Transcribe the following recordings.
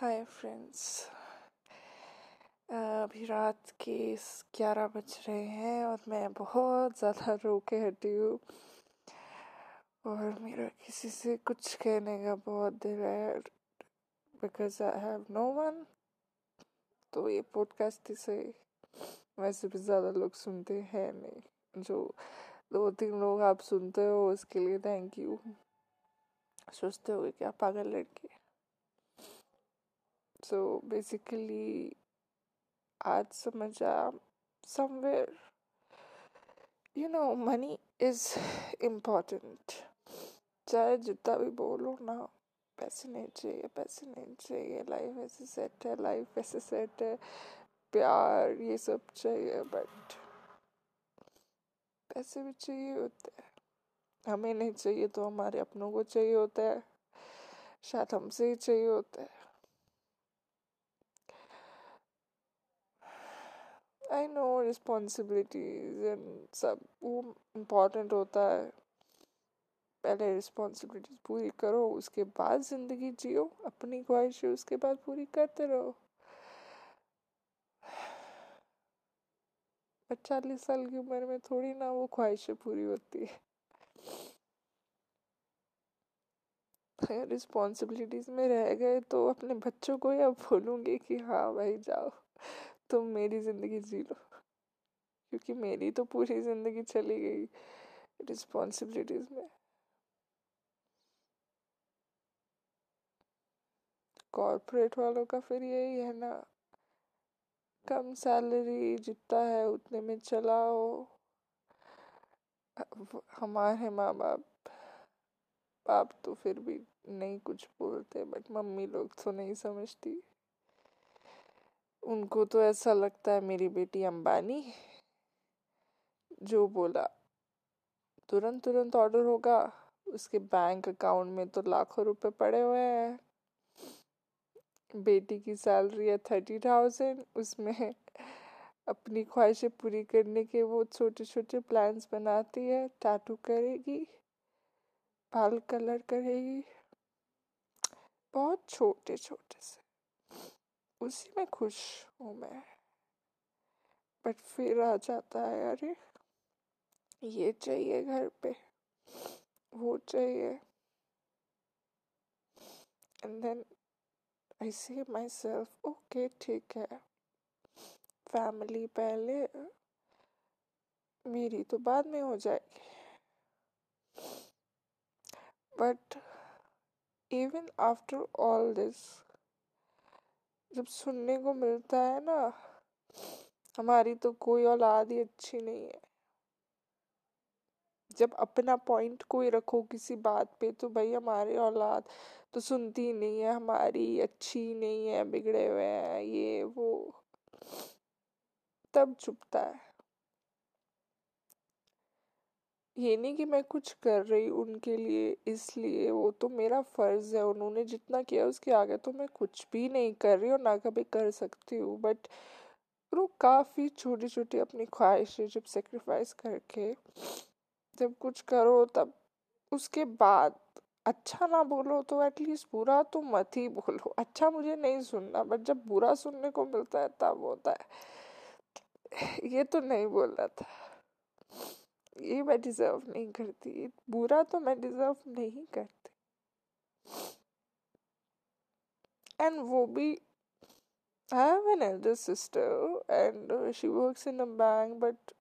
Hi friends अभी रात के ग्यारह बज रहे हैं और मैं बहुत ज़्यादा रो के हटी हूँ। और मेरा किसी से कुछ कहने का बहुत दिल है because I have no one तो ये पॉडकास्ट इसे वैसे भी ज़्यादा लोग सुनते हैं नहीं। जो दो तीन लोग आप सुनते हो, उसके लिए थैंक यू सोचते हो क्या पागल लड़की so, basically, आज समझा somewhere, you know, money is important. चाहे जितना भी बोलो ना, पैसे नहीं चाहिए, पैसे नहीं चाहिए लाइफ ऐसे सेट है लाइफ ऐसे सेट है, प्यार, ये सब चाहिए बट पैसे भी चाहिए होते हैं। हमें नहीं चाहिए तो हमारे अपनों को चाहिए होता है शायद हमसे ही चाहिए होता है। आई नो रिस्पॉन्सिबिलिटीज एंड सब वो इम्पोर्टेंट होता है। पहले रिस्पॉन्सिबिलिटीज पूरी करो, उसके बाद ज़िंदगी जियो, अपनी ख्वाहिशें उसके बाद पूरी करते रहो। चालीस साल की उम्र में थोड़ी ना वो ख्वाहिशें पूरी होती है। रिस्पॉन्सिबिलिटीज में रह गए तो अपने बच्चों को या बोलूँगी कि हाँ भाई जाओ। तुम मेरी ज़िंदगी जी लो। क्योंकि मेरी तो पूरी ज़िंदगी चली गई रिस्पॉन्सिबिलिटीज़ में। कॉरपोरेट वालों का फिर यही है ना। कम सैलरी जितना है उतने में चलाओ। हमारे माँ बाप बाप तो फिर भी नहीं कुछ बोलते बट मम्मी लोग तो नहीं समझती। उनको तो ऐसा लगता है मेरी बेटी अंबानी जो बोला, तुरंत तुरंत ऑर्डर होगा। उसके बैंक अकाउंट में तो लाखों रुपए पड़े हुए हैं। बेटी की सैलरी है थर्टी थाउज़ेंड उसमें अपनी ख्वाहिशें पूरी करने के वो छोटे छोटे प्लान्स बनाती है। टैटू करेगी, बाल कलर करेगी। बहुत छोटे छोटे से। उसी में खुश हूँ मैं। बट फिर आ जाता है, अरे, ये चाहिए घर पे, वो चाहिए। And then I see myself okay ठीक है। फैमिली पहले, मेरी तो बाद में हो जाएगी। But even after all this जब सुनने को मिलता है ना, हमारी तो कोई औलाद ही अच्छी नहीं है। जब अपना पॉइंट कोई रखो किसी बात पे तो भाई हमारी औलाद तो सुनती नहीं है, हमारी अच्छी नहीं है, बिगड़े हुए हैं, ये, वो, तब चुपता है। ये नहीं कि मैं कुछ कर रही उनके लिए, इसलिए वो तो मेरा फ़र्ज़ है, उन्होंने जितना किया उसके आगे तो मैं कुछ भी नहीं कर रही और ना कभी कर सकती हूँ। बट वो काफ़ी छोटी छोटी अपनी ख्वाहिशें जब सेक्रीफाइस करके जब कुछ करो तब उसके बाद अच्छा ना बोलो तो एटलीस्ट बुरा तो मत ही बोलो। अच्छा मुझे नहीं सुनना बट जब बुरा सुनने को मिलता है तब होता है। ये तो नहीं बोलना था। ये मैं डिजर्व नहीं करती, बुरा तो मैं डिजर्व नहीं करती। एंड वो भी I have an elder sister and she works in a bank but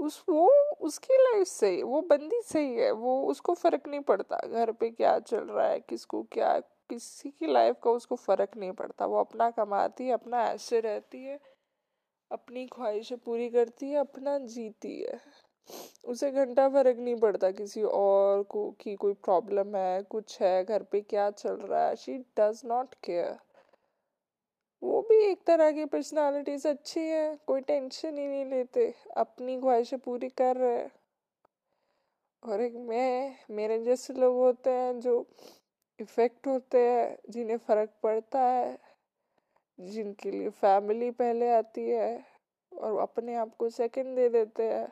उस, वो उसकी लाइफ सही, वो बंदी सही है, वो उसको फ़र्क नहीं पड़ता, घर पे क्या चल रहा है, किसको क्या, किसी की लाइफ का उसको फ़र्क नहीं पड़ता, वो अपना कमाती है, अपना ऐसे रहती है, अपनी ख्वाहिशें पूरी करती है, अपना जीती है। उसे घंटा फ़र्क नहीं पड़ता किसी और को, की कोई प्रॉब्लम है, कुछ है, घर पे क्या चल रहा है। शी डज नॉट केयर वो भी एक तरह की पर्सनालिटीज अच्छी है, कोई टेंशन ही नहीं लेते, अपनी ख्वाहिशें पूरी कर रहे हैं। और एक मैं, मेरे जैसे लोग होते हैं जो इफ़ेक्ट होते हैं, जिन्हें फ़र्क पड़ता है, जिनके लिए फैमिली पहले आती है और अपने आप को सेकंड दे देते हैं।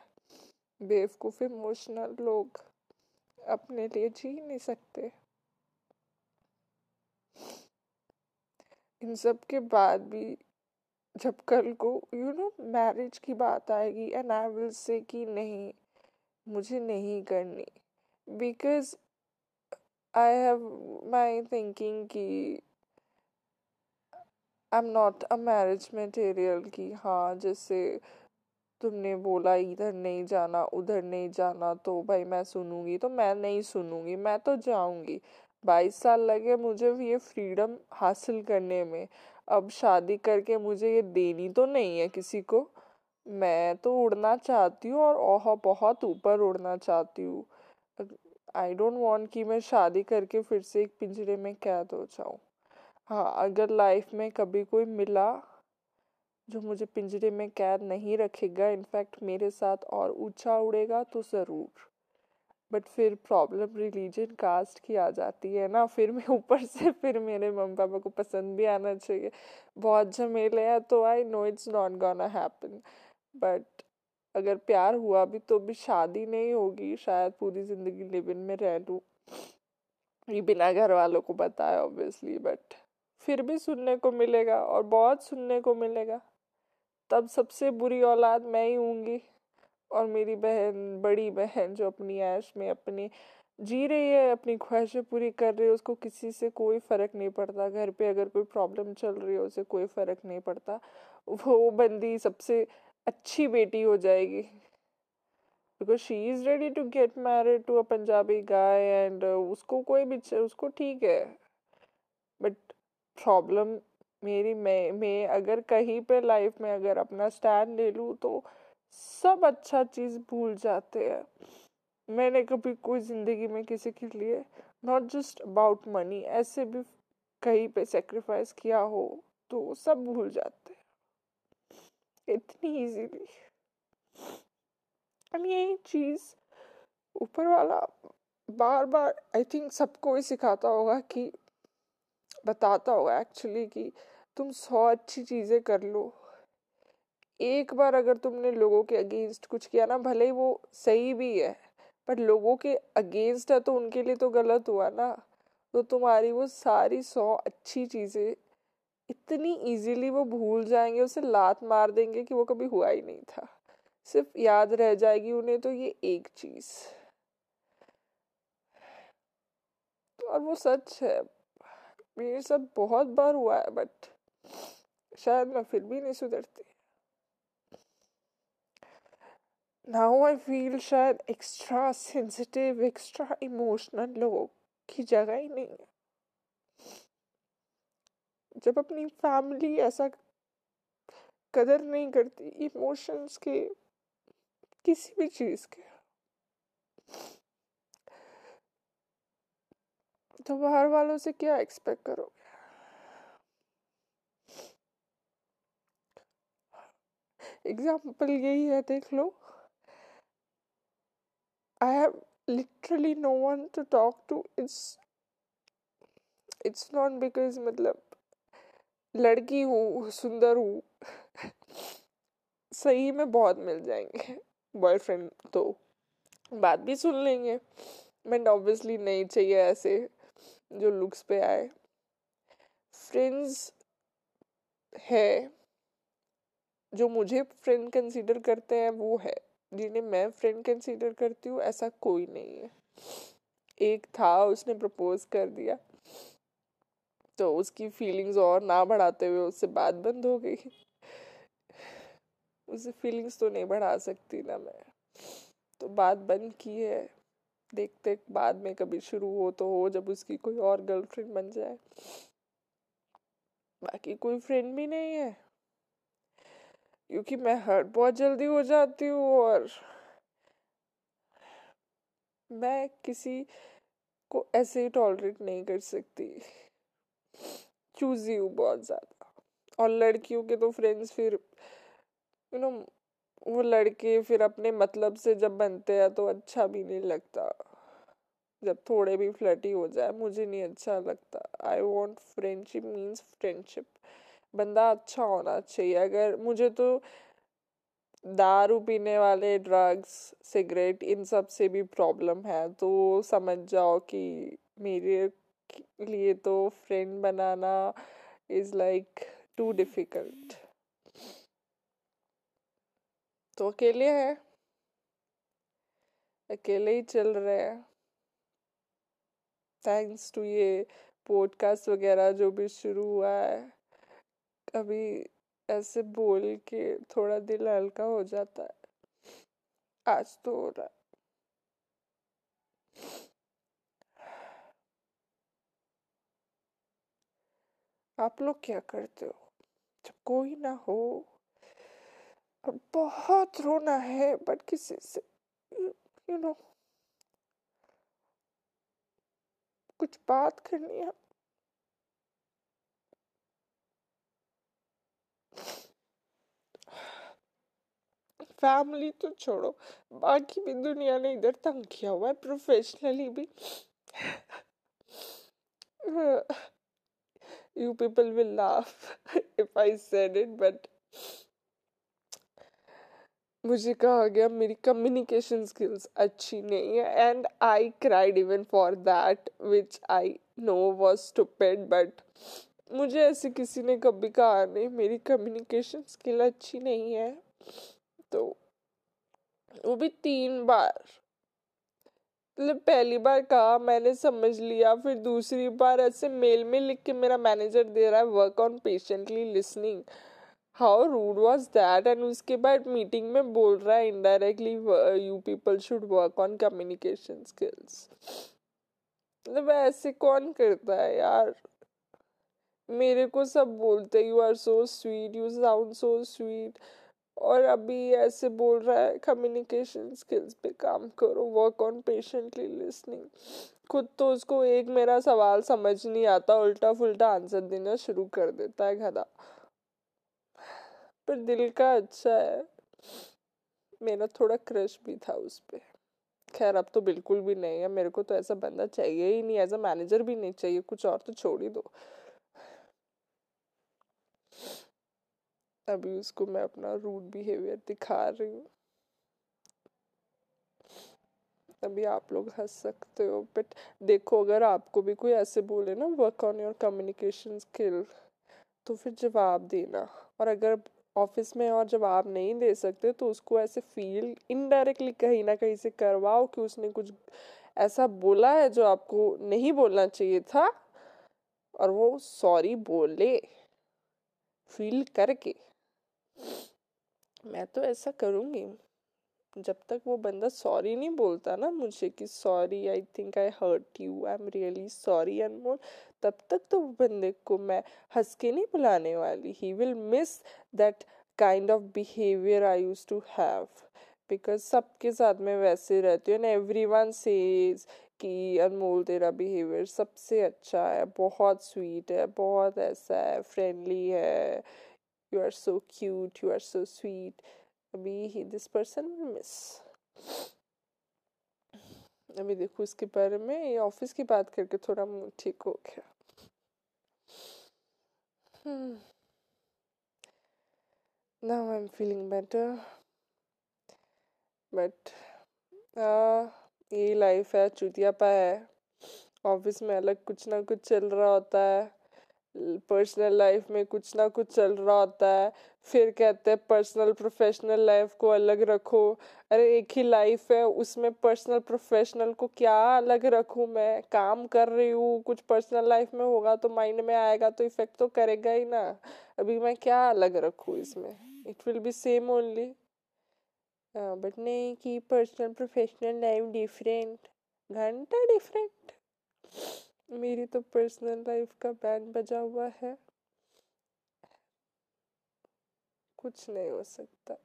बेवकूफ़ इमोशनल लोग अपने लिए जी नहीं सकते। इन सब के बाद भी जब कल को यू नो मैरिज की बात आएगी एंड आई विल से कि नहीं, मुझे नहीं करनी। Because I have my thinking कि I am not a marriage material की हाँ जैसे तुमने बोला इधर नहीं जाना, उधर नहीं जाना तो भाई मैं सुनूँगी तो मैं नहीं सुनूँगी, मैं तो जाऊँगी। बाईस साल लगे मुझे ये फ्रीडम हासिल करने में। अब शादी करके मुझे ये देनी तो नहीं है किसी को। मैं तो उड़ना चाहती हूँ और ओह बहुत ऊपर उड़ना चाहती हूँ। आई डोंट वांट कि मैं शादी करके फिर से एक पिंजरे में कैद हो जाऊँ। हाँ अगर लाइफ में कभी कोई मिला जो मुझे पिंजरे में कैद नहीं रखेगा, इनफैक्ट मेरे साथ और ऊँचा उड़ेगा तो ज़रूर। बट फिर प्रॉब्लम रिलीजन कास्ट की आ जाती है ना, फिर मैं ऊपर से, फिर मेरे मम्मी पापा को पसंद भी आना चाहिए। बहुत झमेले हैं तो I know it's not gonna happen but अगर प्यार हुआ भी तो भी शादी नहीं होगी, शायद पूरी ज़िंदगी लिव इन में रह लूँ। ये बिना घर वालों को बताया ऑब्वियसली बट फिर भी सुनने को मिलेगा और बहुत सुनने को मिलेगा। तब सबसे बुरी औलाद मैं ही हूँगी और मेरी बहन, बड़ी बहन जो अपनी ऐश में अपनी जी रही है, अपनी ख्वाहिशें पूरी कर रही है, उसको किसी से कोई फ़र्क नहीं पड़ता। घर पे अगर कोई प्रॉब्लम चल रही है, उसे कोई फ़र्क नहीं पड़ता। वो बंदी सबसे अच्छी बेटी हो जाएगी। Because she is ready to get married to a Punjabi guy and उसको कोई भी उसको ठीक है। बट प्रॉब्लम मेरी मैं मैं अगर कहीं पे लाइफ में अगर अपना स्टैंड ले लूँ तो सब अच्छा चीज़ भूल जाते हैं। मैंने कभी कोई ज़िंदगी में किसी के लिए नॉट जस्ट अबाउट मनी ऐसे भी कहीं पे सेक्रीफाइस किया हो तो सब भूल जाते हैं। इतनी इजीली एंड यही चीज़ ऊपर वाला बार बार आई थिंक सबको ही सिखाता होगा कि बताता होगा एक्चुअली कि तुम सौ अच्छी चीज़ें कर लो। एक बार अगर तुमने लोगों के अगेंस्ट कुछ किया ना, भले ही वो सही भी है, पर लोगों के अगेंस्ट है तो उनके लिए तो गलत हुआ ना। तो तुम्हारी वो सारी सौ अच्छी चीज़ें, इतनी इजीली वो भूल जाएँगे, उसे लात मार देंगे कि वो कभी हुआ ही नहीं था। सिर्फ़ याद रह जाएगी उन्हें तो ये एक चीज़। तो और वो सच है। मेरे सब बहुत बार हुआ है बट शायद मैं फिर भी नहीं सुधरती। नाउ आई फील शायद एक्स्ट्रा सेंसिटिव एक्स्ट्रा इमोशनल लोगों की जगह ही नहीं है। जब अपनी फैमिली ऐसा कदर नहीं करती इमोशंस के किसी भी चीज़ के। तो बाहर वालों से क्या एक्सपेक्ट करोगे? एग्ज़ाम्पल यही है, देख लो। I have literally no one to talk to it's it's not because मतलब लड़की हूँ, सुंदर हूँ। सही में बहुत मिल जाएँगे। बॉयफ्रेंड तो बात भी सुन लेंगे। बट ऑब्वियसली नहीं चाहिए ऐसे। जो लुक्स पे आए। फ्रेंड्स है। जो मुझे फ्रेंड कंसीडर करते हैं, वो है। जिन्हें मैं फ्रेंड कंसीडर करती हूँ, ऐसा कोई नहीं है। एक था, उसने प्रपोज कर दिया। तो उसकी फीलिंग्स और ना बढ़ाते हुए उससे बात बंद हो गई। उसे फीलिंग्स तो नहीं बढ़ा सकती ना मैं। तो बात बंद की है। देखते बाद में कभी शुरू हो तो हो, जब उसकी कोई और गर्लफ्रेंड बन जाए। बाकी कोई फ्रेंड भी नहीं है। क्योंकि मैं हर्ट बहुत जल्दी हो जाती हूँ और मैं किसी को ऐसे ही टॉलरेट नहीं कर सकती। चूजी हूँ बहुत ज़्यादा। और लड़कियों के तो फ्रेंड्स फिर यू नो वो लड़के फिर अपने मतलब से जब बनते हैं तो अच्छा भी नहीं लगता। जब थोड़े भी फ्लटी हो जाए, मुझे नहीं अच्छा लगता। I want friendship means friendship बंदा अच्छा होना चाहिए। अगर मुझे तो दारू पीने वाले ड्रग्स सिगरेट इन सबसे भी प्रॉब्लम है तो समझ जाओ कि मेरे लिए तो फ्रेंड बनाना इज़ लाइक टू difficult. तो अकेले है। अकेले ही चल रहे हैं। थैंक्स टू ये पॉडकास्ट वगैरह जो भी शुरू हुआ है, अभी ऐसे बोल के थोड़ा दिल हल्का हो जाता है। आज तो हो रहा आप लोग क्या करते हो? जब कोई ना हो। और बहुत रोना है बट किसी से यू नो कुछ बात करनी है। फैमिली तो छोड़ो बाकी भी दुनिया ने इधर तंग किया हुआ है प्रोफेशनली भी। You people will laugh if I said it, but मुझे कहा गया, मेरी कम्युनिकेशन स्किल्स अच्छी नहीं है and I cried even for that which I know was stupid but मुझे ऐसे किसी ने कभी कहा नहीं, मेरी कम्युनिकेशन स्किल अच्छी नहीं है। तो वो भी तीन बार। मतलब पहली बार कहा, मैंने समझ लिया, फिर दूसरी बार ऐसे मेल में लिख के मेरा मैनेजर दे रहा है work on patiently listening how rude was that and उसके बाद मीटिंग में बोल रहा है indirectly you people should work on communication skills मतलब ऐसे कौन करता है यार? मेरे को सब बोलते you are so sweet you sound so sweet और अभी ऐसे बोल रहा है कम्युनिकेशन स्किल्स पे काम करो वर्क ऑन पेशेंटली लिसनिंग खुद तो उसको एक मेरा सवाल समझ नहीं आता उल्टा फुल्टा आंसर देना शुरू कर देता है घदा पर दिल का अच्छा है। मेरा थोड़ा क्रश भी था उस पर खैर, अब तो बिल्कुल भी नहीं है। मेरे को तो ऐसा बंदा चाहिए ही नहीं। एज अ मैनेजर भी नहीं चाहिए। कुछ और तो छोड़ ही दो। अभी उसको मैं अपना रूड बिहेवियर दिखा रही हूँ। अभी आप लोग हंस सकते हो। बट देखो, अगर आपको भी कोई ऐसे बोले ना work on your communication skill तो फिर जवाब देना। और अगर ऑफ़िस में और जवाब नहीं दे सकते तो उसको ऐसे फील इनडायरेक्टली कहीं ना कहीं से करवाओ कि उसने कुछ ऐसा बोला है जो आपको नहीं बोलना चाहिए था और वो सॉरी बोले। फील करके। मैं तो ऐसा करूँगी। जब तक वो बंदा सॉरी नहीं बोलता ना मुझे कि sorry I think I hurt you I am really sorry Anmol तब तक तो बंदे को मैं हंस के नहीं बुलाने वाली। He will miss that kind of behaviour I use to have because सबके साथ में वैसे रहती हूँ एंड एवरी वन सेज कि, अनमोल, तेरा बिहेवियर सबसे अच्छा है, बहुत स्वीट है, बहुत ऐसा है फ्रेंडली है you are so cute you are so sweet अभी दिस पर्सन मिस अभी देखो इसके बारे में, ये ऑफ़िस की बात करके थोड़ा ठीक हो गया। Now I am feeling better but ये लाइफ है, चुतिया पा है। ऑफ़िस में अलग कुछ ना कुछ चल रहा होता है। पर्सनल लाइफ में कुछ ना कुछ चल रहा होता है। फिर कहते हैं पर्सनल प्रोफेशनल लाइफ को अलग रखो। अरे, एक ही लाइफ है, उसमें पर्सनल प्रोफेशनल को क्या अलग रखूँ मैं? काम कर रही हूँ, कुछ पर्सनल लाइफ में होगा तो माइंड में आएगा तो इफ़ेक्ट तो करेगा ही ना। अभी मैं क्या अलग रखूँ इसमें? It will be same only but नहीं कि पर्सनल प्रोफेशनल लाइफ डिफरेंट घंटा डिफरेंट मेरी तो पर्सनल लाइफ का बैंड बजा हुआ है। कुछ नहीं हो सकता।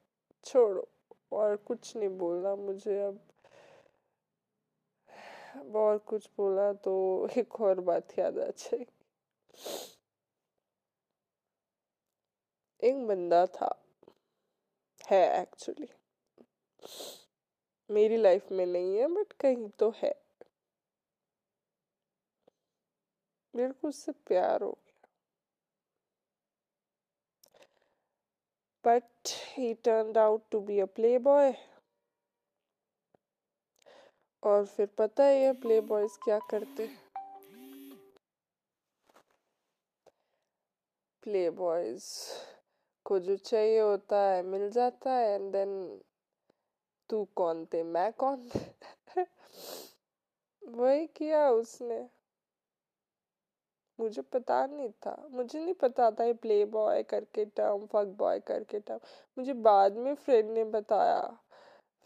छोड़ो, और कुछ नहीं बोलना मुझे अब। बहुत कुछ बोला तो एक और बात याद आ जाएगी। एक बंदा था। है एक्चुअली मेरी लाइफ में नहीं है बट कहीं तो है। मेरे को उससे प्यार हो गया। But he turn out to be a playboy और फिर पता है ये प्ले बॉयज़ क्या करते प्ले बॉयज़ को जो चाहिए होता है, मिल जाता है एंड देन तू कौन थे? मैं कौन? थे वही किया उसने। मुझे पता नहीं था। मुझे नहीं पता था ये प्ले बॉय करके टर्म फक बॉय करके टर्म मुझे बाद में फ्रेंड ने बताया।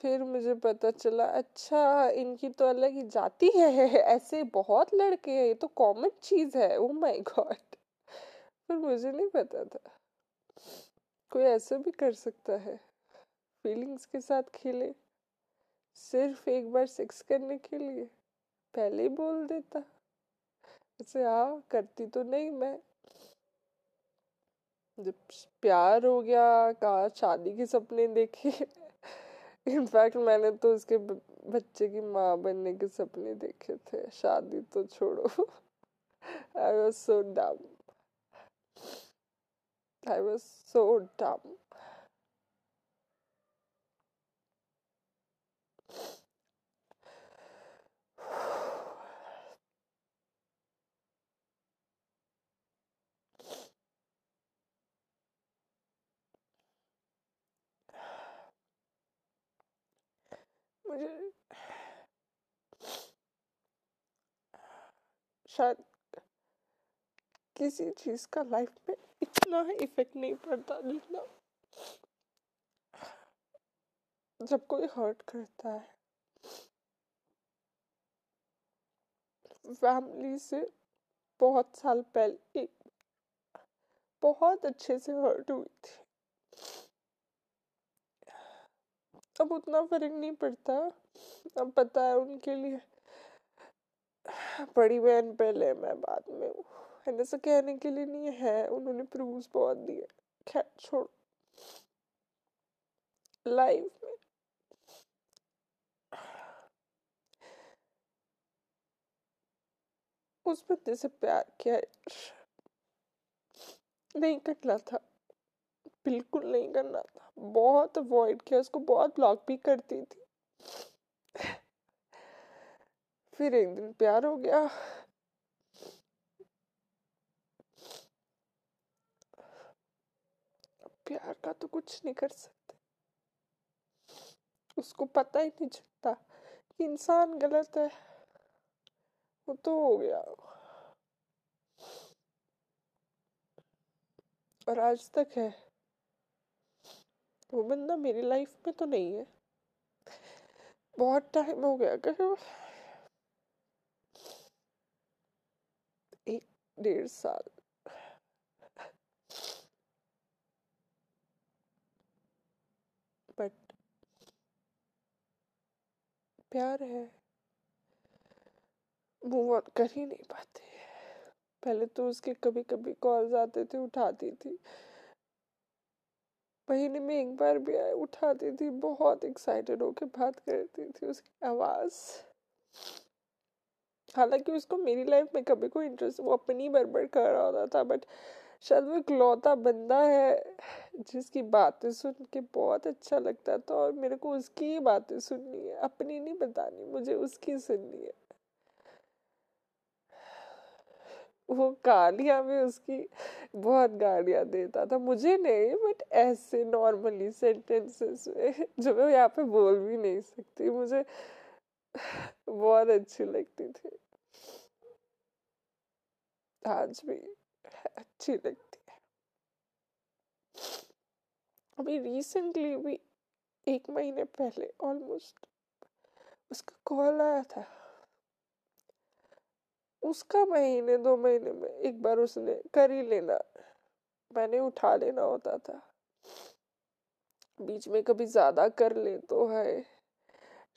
फिर मुझे पता चला अच्छा इनकी तो अलग ही जाति है ऐसे बहुत लड़के हैं, ये तो कॉमन चीज़ है। ओ माय गॉड फिर मुझे नहीं पता था। कोई ऐसा भी कर सकता है। फीलिंग्स के साथ खेले। सिर्फ़ एक बार सेक्स करने के लिए। पहले ही बोल देता। ऐसे हाँ करती तो नहीं मैं। जब प्यार हो गया, कहा शादी के सपने देखे। इनफैक्ट मैंने तो उसके बच्चे की माँ बनने के सपने देखे थे। शादी तो छोड़ो। I was so dumb I was सो डम शायद किसी चीज़ का लाइफ में इतना इफ़ेक्ट नहीं पड़ता जितना जब कोई हर्ट करता है। फैमिली से बहुत साल पहले एक बहुत अच्छे से हर्ट हुई थी। अब उतना फ़र्क नहीं पड़ता। अब पता है उनके लिए। बड़ी बहन पहले मैं बाद में हूँ। ऐसा कहने के लिए नहीं है, उन्होंने प्रूफ बहुत दिए। खैर, छोड़। लाइफ में उस बंदे से प्यार किया नहीं करना था। बिल्कुल नहीं करना था। बहुत अवॉइड किया, उसको बहुत ब्लॉक भी करती थी। फिर एक दिन प्यार हो गया। प्यार का तो कुछ नहीं कर सकते। उसको पता ही नहीं चलता कि इंसान गलत है। वो तो हो गया। और आज तक है। वो बंदा मेरी लाइफ में तो नहीं है। बहुत टाइम हो गया कर एक डेढ़ साल। बट प्यार है। मूव ऑन कर ही नहीं पाते। पहले तो उसके कभी कभी कॉल्स आते थे, उठाती थी। महीने में एक बार भी आए, उठाती थी, बहुत एक्साइटेड होकर बात करती थी उसकी आवाज़। हालाँकि उसको मेरी लाइफ में कभी कोई इंटरेस्ट वो अपनी बरबर कर रहा होता था बट शायद वो इकलौता बंदा है, जिसकी बातें सुन के बहुत अच्छा लगता था और मेरे को उसकी ही बातें सुननी है, अपनी नहीं बतानी, मुझे उसकी सुननी है। वो गालियाँ भी उसकी बहुत गालियाँ देता था। मुझे नहीं बट ऐसे नॉर्मली सेंटेंसेस में जो मैं यहाँ पे बोल भी नहीं सकती, मुझे बहुत अच्छी लगती थी। आज भी अच्छी लगती है। अभी रिसेंटली भी एक महीने पहले ऑलमोस्ट उसका कॉल आया था। उसका महीने, दो महीने में एक बार उसने कर ही लेना। मैंने उठा लेना होता था। बीच में कभी ज़्यादा कर ले तो है।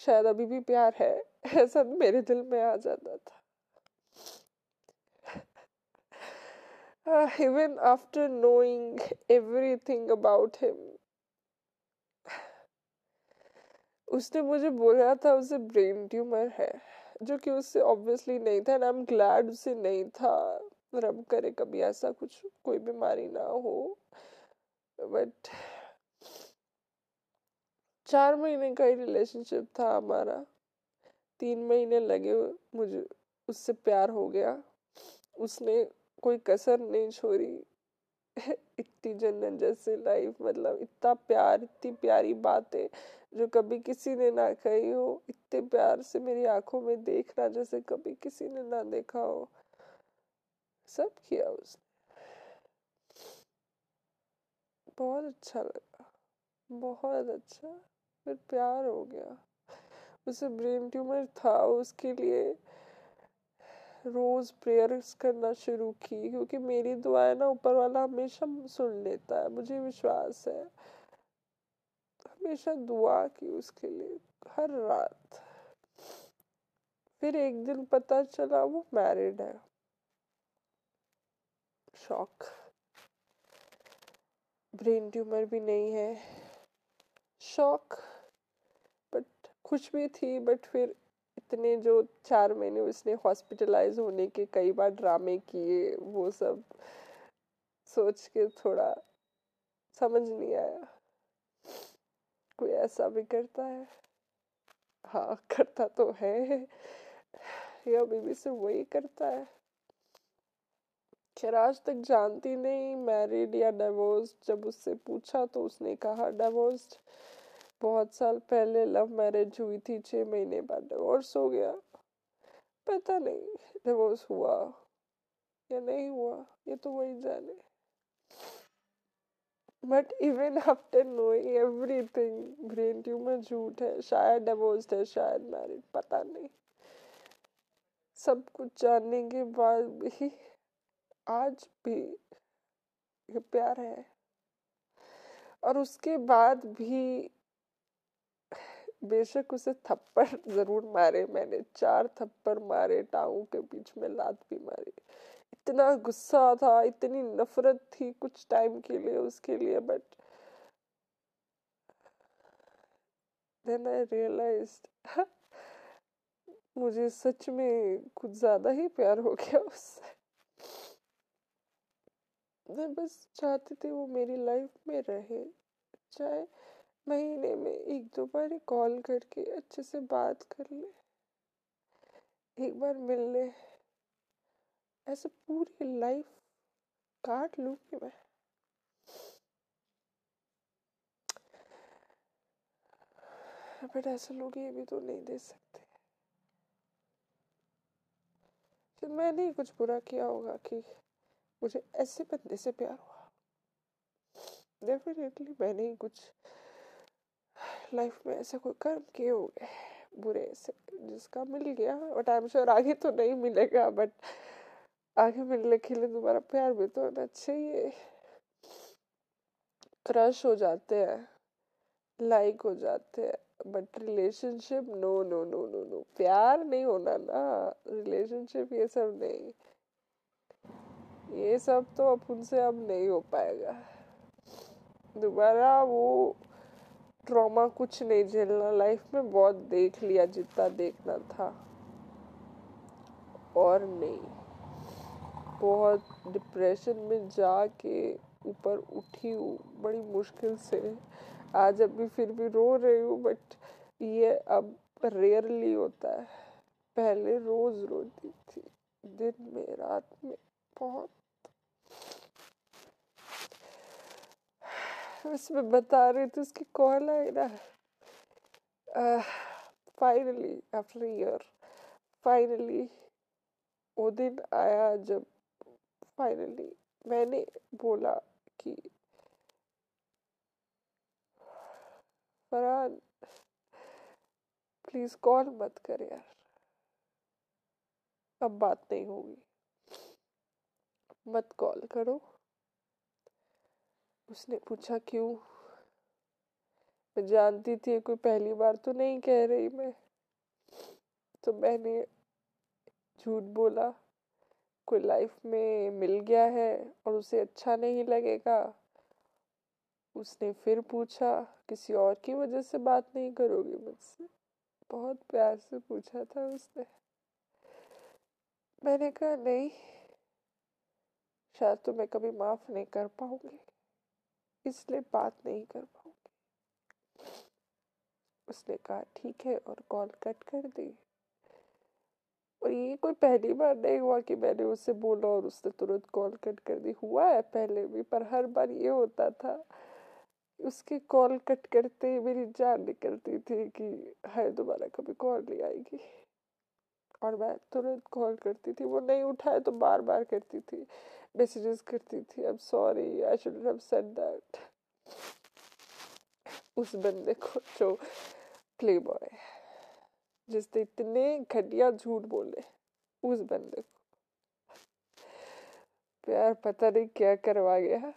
शायद अभी भी प्यार है। ऐसा मेरे दिल में आ जाता था। Even after knowing everything about him उसने मुझे बोला था, उसे ब्रेन ट्यूमर है। जो कि उससे ऑब्वियसली नहीं था एंड आई एम ग्लैड उससे नहीं था। रब करे कभी ऐसा कुछ, कोई बीमारी ना हो। बट चार महीने का ही रिलेशनशिप था हमारा। तीन महीने लगे मुझे, उससे प्यार हो गया। उसने कोई कसर नहीं छोड़ी। इतनी जन्नत जैसी लाइफ मतलब इतना प्यार, इतनी प्यारी बातें जो कभी किसी ने ना कही हो। इतने प्यार से मेरी आँखों में देखना जैसे कभी किसी ने ना देखा हो। सब किया उसने। बहुत अच्छा लगा। बहुत अच्छा। फिर प्यार हो गया। उसे ब्रेन ट्यूमर था उसके लिए। रोज प्रेयर्स करना शुरू की, क्योंकि मेरी दुआएँ ना, ऊपर वाला हमेशा सुन लेता है, मुझे विश्वास है। हमेशा दुआ की उसके लिए, हर रात। फिर एक दिन पता चला, वो मैरिड है। शॉक। ब्रेन ट्यूमर भी नहीं है। शॉक। बट, खुश भी थी, बट फिर इतने जो चार महीने उसने हॉस्पिटलाइज होने के कई बार ड्रामे किए, वो सब सोच के थोड़ा समझ नहीं आया। कोई ऐसा भी करता है? हाँ करता तो है। ये भी से वही करता है। खैर, आज तक जानती नहीं मैरिड या डिवोर्स जब उससे पूछा तो उसने कहा डिवोर्स्ड बहुत साल पहले लव मैरिज हुई थी, छह महीने बाद डिवोर्स हो गया। पता नहीं डिवोर्स हुआ या नहीं हुआ, ये तो वही जाने। But even after knowing everything brain tumour झूठ है, शायद डिवोर्स है, शायद मैरिड पता नहीं। सब कुछ जानने के बाद भी आज भी ये प्यार है। और उसके बाद भी बेशक उसे थप्पड़ ज़रूर मारे मैंने, चार थप्पड़ मारे, टांगों के बीच में लात भी मारी। इतना गुस्सा था, इतनी नफरत थी कुछ टाइम के लिए, उसके लिए बट देन आई रियलाइज्ड मुझे सच में कुछ ज़्यादा ही प्यार हो गया उससे। मैं बस चाहती थी वो मेरी लाइफ में रहे, चाहे महीने में एक दो बार कॉल करके अच्छे से बात कर ले। एक बार मिल ले ऐसे पूरी लाइफ काट लूँगी मैं। बट ऐसे लोग ये भी तो नहीं दे सकते। फिर मैंने ही कुछ बुरा किया होगा कि मुझे ऐसे बंदे से प्यार हुआ। डेफिनेटली मैंने ही कुछ लाइफ में ऐसे कोई कर्म किए होंगे बुरे से जिसका मिल गया बट आई एम श्योर आगे तो नहीं मिलेगा बट आगे मिलने के लिए तुम्हारा प्यार भी तो होना चाहिए। क्रश हो जाते हैं लाइक हो जाते हैं but relationship no no no no no प्यार नहीं होना ना रिलेशनशिप ये सब नहीं। ये सब तो अपन से अब नहीं हो पाएगा। दोबारा वो ट्रॉमा कुछ नहीं, झेलना। लाइफ में बहुत देख लिया, जितना देखना था। और नहीं। बहुत डिप्रेशन में जाके ऊपर उठी हूँ। बड़ी मुश्किल से। आज अभी फिर भी रो रही हूँ बट ये अब रेयरली होता है। पहले रोज रोती थी। दिन में, रात में, बहुत उसमें बता रही थी उसकी कॉल आई ना। फाइनली आफ्टर ईयर फाइनली वो दिन आया जब फाइनली मैंने बोला कि फरहान प्लीज़ कॉल मत कर यार। अब बात नहीं होगी। मत कॉल करो। उसने पूछा, क्यों? मैं जानती थी कोई पहली बार तो नहीं कह रही मैं। तो मैंने झूठ बोला, कोई लाइफ में मिल गया है और उसे अच्छा नहीं लगेगा? उसने फिर पूछा, किसी और की वजह से बात नहीं करोगी मुझसे? बहुत प्यार से पूछा था उसने। मैंने कहा, नहीं, शायद तो मैं कभी माफ़ नहीं कर पाऊँगी। इसलिए बात नहीं कर पाऊँगी। उसने कहा, ठीक है, और कॉल कट कर दी। और ये कोई पहली बार नहीं हुआ कि मैंने उससे बोला और उसने तुरंत कॉल कट कर दी। हुआ है पहले भी, पर हर बार ये होता था उसके कॉल कट करते ही मेरी जान निकलती थी कि है दोबारा कभी कॉल नहीं आएगी। और मैं तुरंत कॉल करती थी, वो नहीं उठाए तो बार बार करती थी मैसेजेस करती थी अब sorry I should have said that उस बंदे को जो प्ले बॉय जिसने इतने घटिया झूठ बोले, उस बंदे को। प्यार पता नहीं क्या करवा गया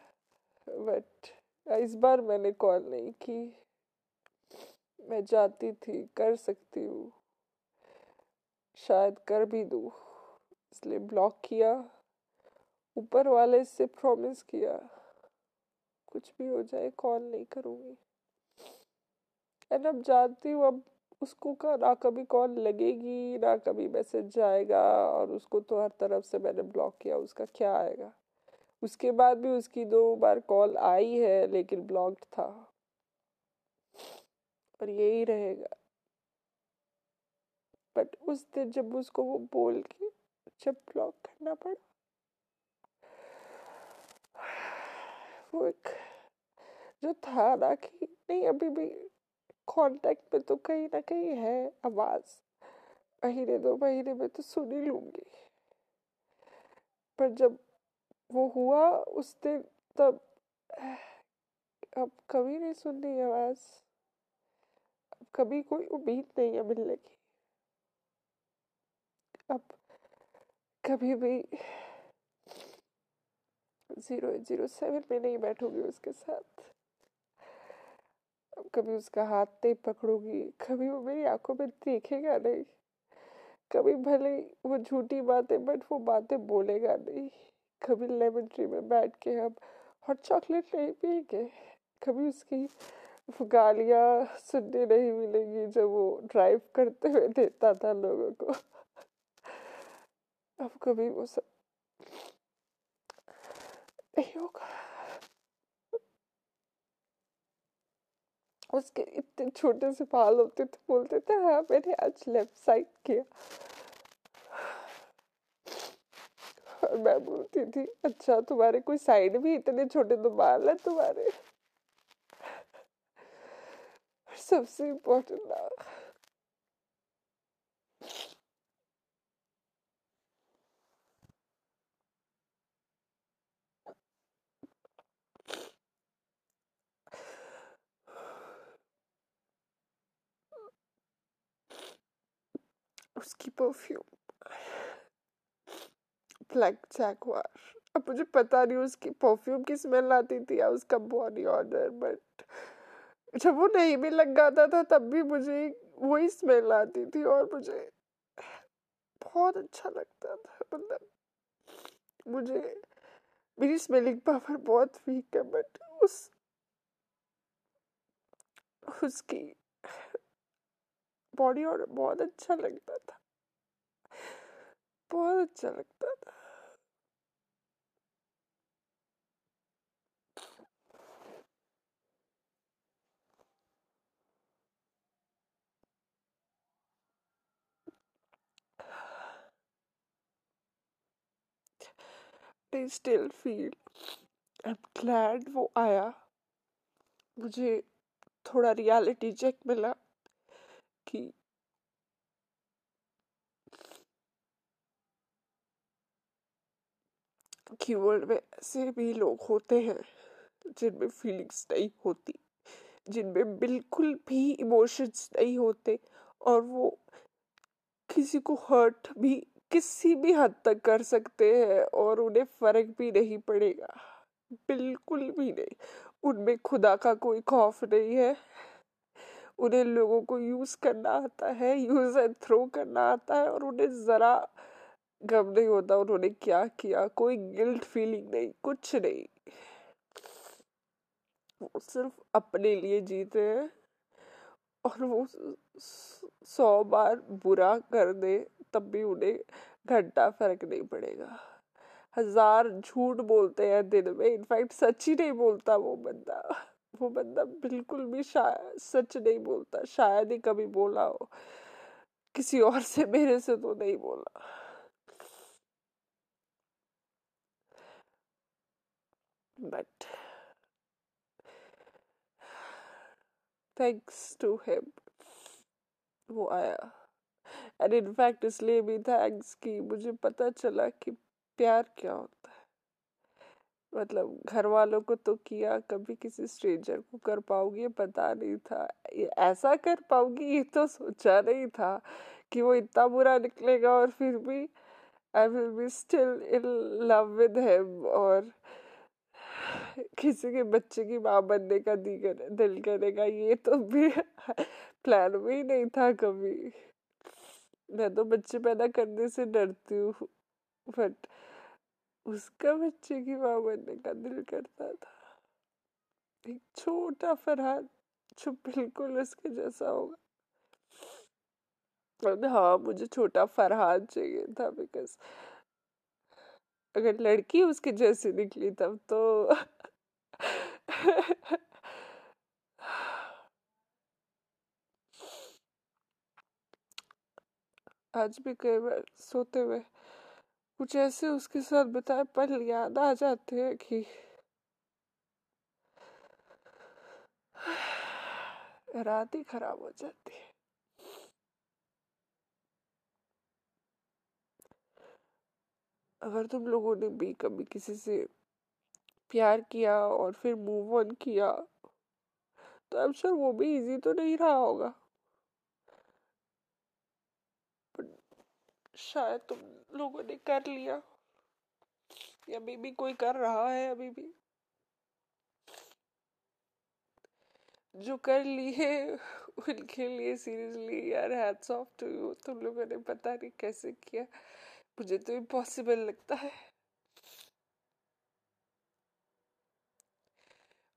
बट इस बार मैंने कॉल नहीं की। मैं जाती थी, कर सकती हूँ। शायद कर भी दूँ। इसलिए ब्लॉक किया। ऊपर वाले से प्रॉमिस किया। कुछ भी हो जाए कॉल नहीं करूँगी। एंड अब जानती हूँ, अब उसको का ना कभी कॉल लगेगी, ना कभी मैसेज जाएगा और उसको तो हर तरफ़ से मैंने ब्लॉक किया, उसका क्या आएगा? उसके बाद भी उसकी दो बार कॉल आई है, लेकिन ब्लॉक्ड था। और यही रहेगा। बट उस दिन जब उसको वो बोल के जब ब्लॉक करना पड़ा, वो एक जो था ना कि नहीं, अभी भी कांटेक्ट में तो कहीं ना कहीं है आवाज़। महीने दो महीने में तो सुन ही लूँगी। पर जब वो हुआ उस दिन तब, अब कभी नहीं सुननी आवाज़। अब कभी कोई उम्मीद नहीं है मिलने की। अब कभी भी ज़ीरो ज़ीरो सेवन में नहीं बैठूँगी उसके साथ। कभी उसका हाथ नहीं पकड़ूँगी, कभी वो मेरी आँखों में देखेगा नहीं, कभी भले वो झूठी बातें बट वो बातें बोलेगा नहीं। कभी लेमन ट्री में बैठ के हम हॉट चॉकलेट नहीं पिएँगे कभी उसकी गालियाँ सुनने नहीं मिलेंगी जब वो ड्राइव करते हुए देता था लोगों को। अब कभी सब नहीं होगा। उसके इतने छोटे से बाल होते थे, बोलते थे हाँ मैंने आज लेफ़्ट साइड किया। और मैं बोलती थी अच्छा तुम्हारे कोई साइड भी इतने छोटे तो बाल है तुम्हारे? सबसे इम्पोर्टेंट ना उसकी परफ्यूम ब्लैक जैगवार अब मुझे पता नहीं उसकी परफ्यूम की स्मेल आती थी या उसका बॉडी ऑर्डर बट जब वो नहीं भी लग जाता था, तब भी मुझे वही स्मेल आती थी और मुझे बहुत अच्छा लगता था। मतलब मुझे मेरी स्मेलिंग पावर बहुत वीक है बट उस, उसकी बॉडी ऑर्डर बहुत अच्छा लगता था। बहुत अच्छा लगता था I still feel I'm glad वो आया मुझे थोड़ा रियलिटी चेक मिला कि कि वर्ल्ड में ऐसे भी लोग होते हैं, जिनमें फीलिंग्स नहीं होती, जिनमें बिल्कुल भी इमोशंस नहीं होते और वो किसी को हर्ट भी किसी भी हद तक कर सकते हैं और उन्हें फ़र्क भी नहीं पड़ेगा। बिल्कुल भी नहीं। उनमें खुदा का कोई खौफ नहीं है। उन्हें लोगों को यूज़ करना आता है यूज़ एंड थ्रो करना आता है और उन्हें जरा गम नहीं होता उन्होंने क्या किया, कोई गिल्ट फीलिंग नहीं, कुछ नहीं। वो सिर्फ़ अपने लिए जीते हैं और वो सौ बार बुरा कर दे, तब भी उन्हें घंटा फ़र्क नहीं पड़ेगा। हज़ार झूठ बोलते हैं दिन में, इनफैक्ट सच ही नहीं बोलता वो बंदा। वो बंदा बिल्कुल भी शायद सच नहीं बोलता, शायद ही कभी बोला हो। किसी और से मेरे से तो नहीं बोला। बट थैंक्स टू हिम वो आया। एंड इनफैक्ट इसलिए भी थैंक्स कि मुझे पता चला कि प्यार क्या होता है। मतलब घर वालों को तो किया, कभी किसी स्ट्रेंजर को कर पाओगी पता नहीं था। ये ऐसा कर पाऊँगी, ये तो सोचा नहीं था कि वो इतना बुरा निकलेगा और फिर भी I will be still in love with him और किसी के बच्चे की माँ बनने का दिल करेगा, ये तो भी प्लान ही नहीं था कभी। मैं तो बच्चे पैदा करने से डरती हूँ बट उसका बच्चे की माँ बनने का दिल करता था। एक छोटा फरहाद जो बिल्कुल उसके जैसा होगा। हाँ मुझे छोटा फरहाद चाहिए था बिकॉज़ अगर लड़की उसके जैसी निकली तब तो आज भी कई बार सोते हुए कुछ ऐसे उसके साथ बिताए पल याद आ जाते हैं कि रात ही खराब हो जाती है। अगर तुम लोगों ने भी कभी किसी से प्यार किया और फिर मूव ऑन किया तो अब श्योर वो भी इजी तो नहीं रहा होगा। शायद तुम लोगों ने कर लिया। या अभी भी कोई कर रहा है अभी भी। जो कर लिए उनके लिए सीरियसली यार हैट्स ऑफ़ टू यू तुम लोगों ने पता नहीं कैसे किया। मुझे तो इम्पॉसिबल लगता है।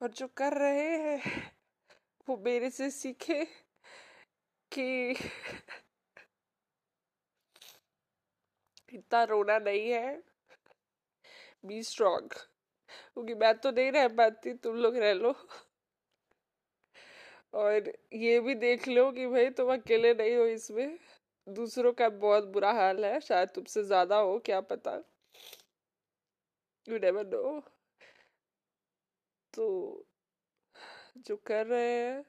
और जो कर रहे हैं, वो मेरे से सीखे कि इतना रोना नहीं है। बी स्ट्रॉन्ग क्योंकि मैं तो नहीं रह पाती, तुम लोग रह लो। और ये भी देख लो कि भाई तुम अकेले नहीं हो इसमें। दूसरों का बहुत बुरा हाल है, शायद तुमसे ज़्यादा हो, क्या पता? यू नेवर नो तो जो कर रहे हैं,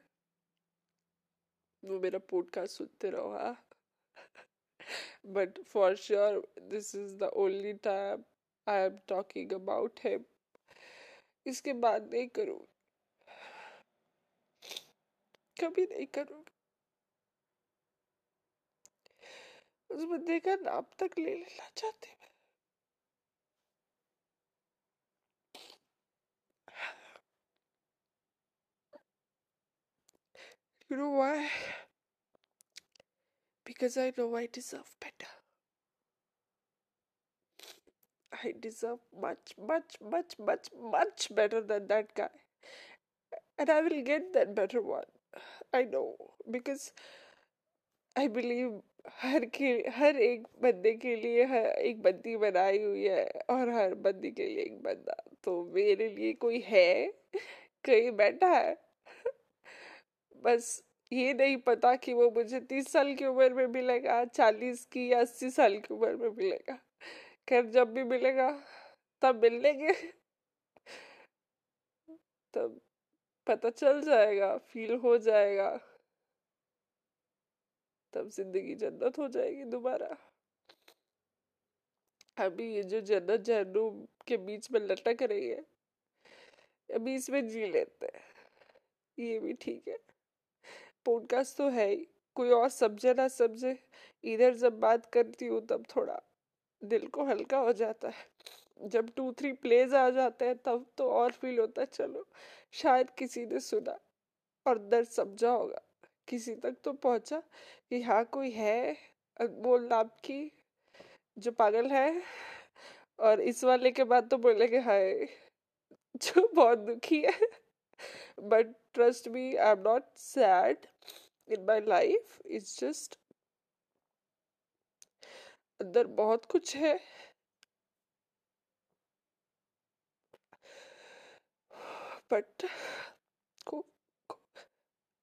वो मेरा पॉडकास्ट सुनते रहो हाँ। But for sure, this is the only time I am talking about him. इसके बाद नहीं करूँ। कभी नहीं करूँगी। उस बंदे का नाम तक ले लेना चाहती मैं You know why? because I know I deserve better. I deserve much, much, much, much, much better than that guy. And I will get that better one. I know. Because I believe हर के, हर एक बंदे के लिए हर एक बंदी बनाई हुई है और हर बंदी के लिए एक बंदा। तो मेरे लिए कोई है? कहीं बैठा है? बस ये नहीं पता कि वो मुझे तीस साल की उम्र में मिलेगा, चालीस की या अस्सी साल की उम्र में मिलेगा। खैर, जब भी मिलेगा, तब मिल लेंगे। तब पता चल जाएगा फील हो जाएगा। तब ज़िंदगी जन्नत हो जाएगी दोबारा। अभी ये जो जन्नत जहनुम के बीच में लटक रही है अभी इसमें जी लेते हैं, ये भी ठीक है। पॉडकास्ट तो है ही, कोई और समझे ना समझे, इधर जब बात करती हूँ तब थोड़ा दिल को हल्का हो जाता है। जब टू थ्री प्लेज आ जाते हैं तब तो और फील होता है, चलो, शायद किसी ने सुना और दर्द समझा होगा। किसी तक तो पहुँचा कि हाँ कोई है अनमोल नाम की जो पागल है। और इस वाले के बाद तो बोलेंगे हाय जो बहुत दुखी है। But trust me I am not sad in my life it's just अंदर बहुत कुछ है। बट को, को,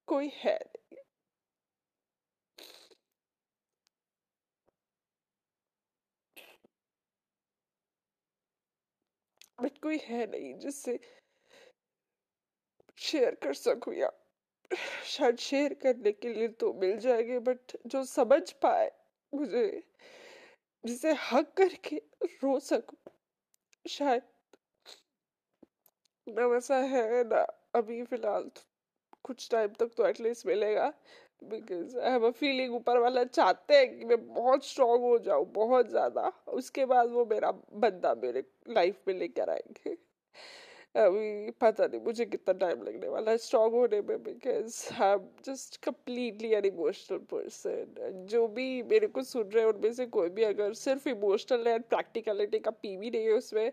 कोई है नहीं। कोई है नहीं जिससे शेयर कर सकूँ या शायद शेयर करने के लिए तो मिल जाएँगे बट जो समझ पाए मुझे, जिसे हक करके रो सकूँ, शायद ना वैसा है ना अभी फ़िलहाल तो कुछ टाइम तक तो एटलीस्ट मिलेगा। Because I have a feeling ऊपर वाला चाहते हैं कि मैं बहुत स्ट्रांग हो जाऊँ, बहुत ज़्यादा। उसके बाद वो मेरा बंदा मेरे लाइफ में लेकर आएँगे। अभी पता नहीं मुझे कितना टाइम लगने वाला है स्ट्रांग होने में because I am just completely an emotional person जो भी मेरे को सुन रहे हैं, उनमें से कोई भी अगर सिर्फ़ इमोशनल एंड प्रैक्टिकलिटी का पी भी नहीं है उसमें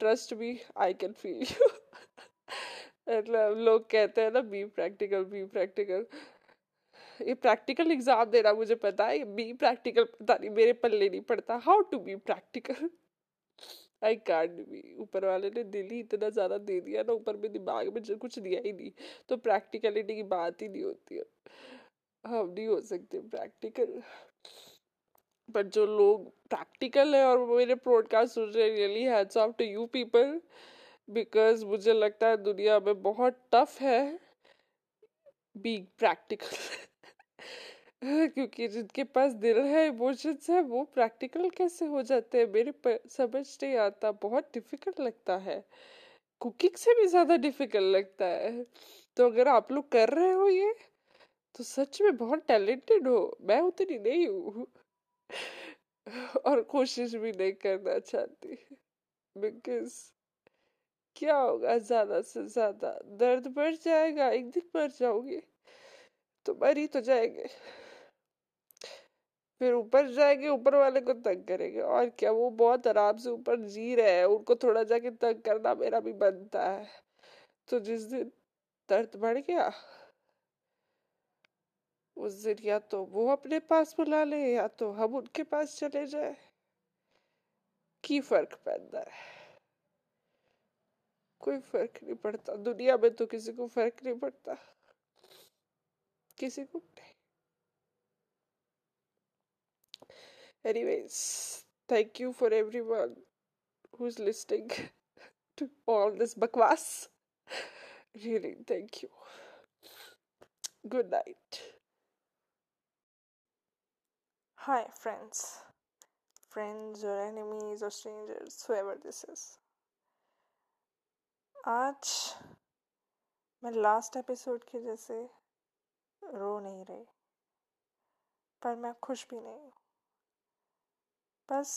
ट्रस्ट भी आई कैन फील यू मतलब लोग कहते हैं ना बी प्रैक्टिकल बी प्रैक्टिकल ये प्रैक्टिकल एग्ज़ाम देना मुझे पता है बी प्रैक्टिकल पता नहीं, मेरे पल्ले नहीं पड़ता। How to be practical I can't be ऊपर वाले ने दिल ही इतना ज़्यादा दे दिया ना, ऊपर में दिमाग में कुछ दिया ही नहीं। तो प्रैक्टिकलिटी की बात ही नहीं होती है। हम नहीं हो सकते प्रैक्टिकल बट जो लोग प्रैक्टिकल है और मेरे प्रोडकास्ट सुन रहे really hats off to you people because मुझे लगता है दुनिया में बहुत टफ है बी प्रैक्टिकल क्योंकि जिनके पास दिल है इमोशंस है, वो प्रैक्टिकल कैसे हो जाते हैं? मेरे पर समझ नहीं आता। बहुत डिफ़िकल्ट लगता है। कुकिंग से भी ज़्यादा डिफ़िकल्ट लगता है। तो अगर आप लोग कर रहे हो ये तो सच में बहुत टैलेंटेड हो। मैं उतनी नहीं हूँ। और कोशिश भी नहीं करना चाहती। बिकॉज़ क्या होगा? ज़्यादा से ज़्यादा। दर्द बढ़ जाएगा, एक दिन मर जाओगे। तो मर तो जाएँगे। फिर ऊपर जाएँगे, ऊपर वाले को तंग करेंगे। और क्या, वो बहुत आराम से ऊपर जी रहे हैं, उनको थोड़ा जाके तंग करना मेरा भी बनता है। तो जिस दिन दर्द बढ़ गया, उस दिन या तो वो अपने पास बुला ले, या तो हम उनके पास चले जाए। की फ़र्क पैदा है? कोई फ़र्क नहीं पड़ता। दुनिया में तो किसी को फ़र्क नहीं पड़ता। किसी को नहीं anyways thank you for everyone who's listening to all this bakwas really thank you good night hi friends friends or enemies or strangers whoever this is आज मैं लास्ट एपिसोड के जैसे रो नहीं रही। पर मैं खुश भी नहीं हूँ। बस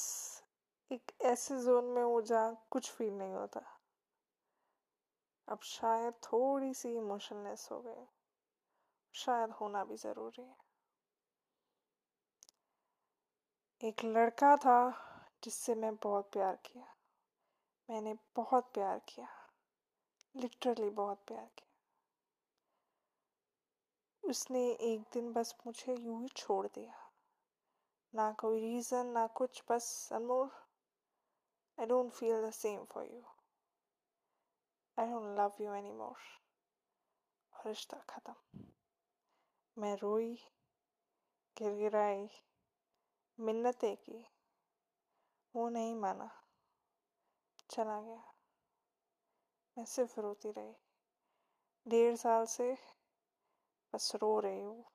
एक ऐसे जोन में हूँ जहाँ कुछ फील नहीं होता। अब शायद थोड़ी सी इमोशनलेस हो गई शायद होना भी ज़रूरी है। एक लड़का था जिससे मैं बहुत प्यार किया। मैंने बहुत प्यार किया। लिटरली बहुत प्यार किया। उसने एक दिन बस मुझे यूँ ही छोड़ दिया। ना कोई रीज़न ना कुछ, बस Anmol. I don't feel the same for you I don't love you anymore और रिश्ता ख़त्म। मैं रोई गिर गिरगिराई मिन्नतें की। वो नहीं माना। चला गया। मैं सिर्फ़ रोती रही। डेढ़ साल से रही हूँ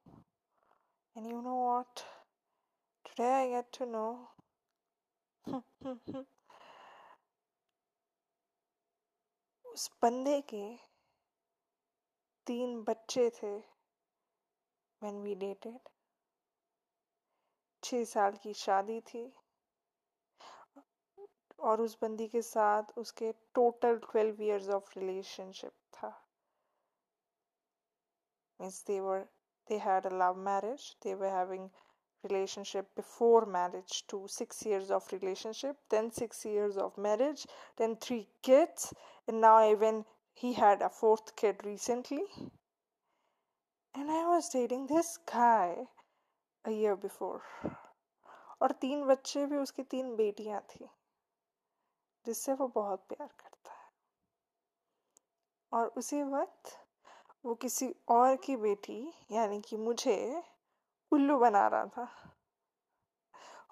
and you know what today I get to know उस बंदे के तीन बच्चे थे when we dated. छः साल की शादी थी। और उस बंदी के साथ उसके total twelve years of relationship means they were they had a love marriage they were having relationship before marriage to six years of relationship then six years of marriage then three kids and now even he had a fourth kid recently and i was dating this guy a year before और तीन बच्चे भी उसकी तीन बेटियां थी जिससे वो बहुत प्यार करता है और उसी वक्त वो किसी और की बेटी, यानी कि मुझे, उल्लू बना रहा था।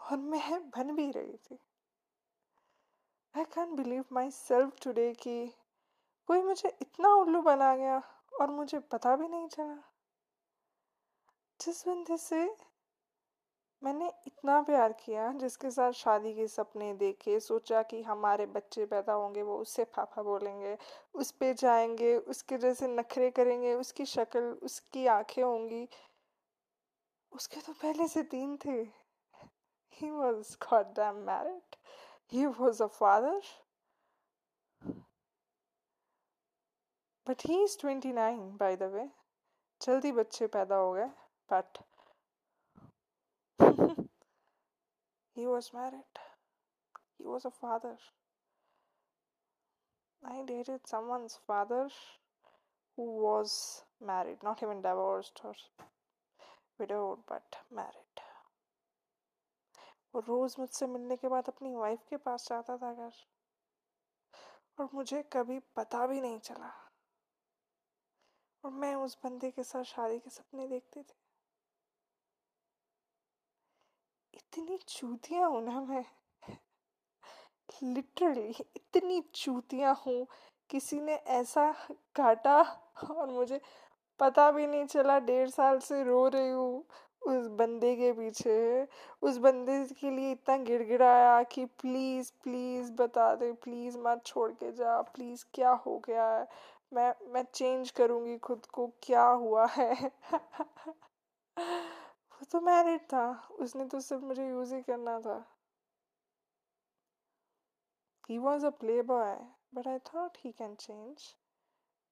और मैं बन भी रही थी। I can believe myself today कि कोई मुझे इतना उल्लू बना गया और मुझे पता भी नहीं चला। जिस बंदे से मैंने इतना प्यार किया जिसके साथ शादी के सपने देखे, सोचा कि हमारे बच्चे पैदा होंगे, वो उससे पापा बोलेंगे, उस पे जाएँगे, उसके जैसे नखरे करेंगे, उसकी शक्ल, उसकी आँखें होंगी। उसके तो पहले से तीन थे। He was goddamn married. He was a father. But he is 29 by the way. जल्दी बच्चे पैदा हो गए, but he was married he was a father I dated someone's father who was married not even divorced or widowed but married वो रोज मुझसे मिलने के बाद अपनी वाइफ के पास जाता था घर और मुझे कभी पता भी नहीं चला और मैं उस बंदे के साथ शादी के सपने देखती थी इतनी चूतियाँ हूँ ना मैं। लिटरली इतनी चूतियाँ हूँ। किसी ने ऐसा काटा और मुझे पता भी नहीं चला डेढ़ साल से रो रही हूँ उस बंदे के पीछे। उस बंदे के लिए इतना गिड़गिड़ाया कि प्लीज़ प्लीज़ बता दे, प्लीज़ मत छोड़ के जा, प्लीज़ क्या हो गया है? मैं मैं चेंज करूँगी खुद को, क्या हुआ है? वो तो मैरिड था उसने तो सिर्फ़ मुझे यूज़ ही करना था he was a playboy but I thought he can change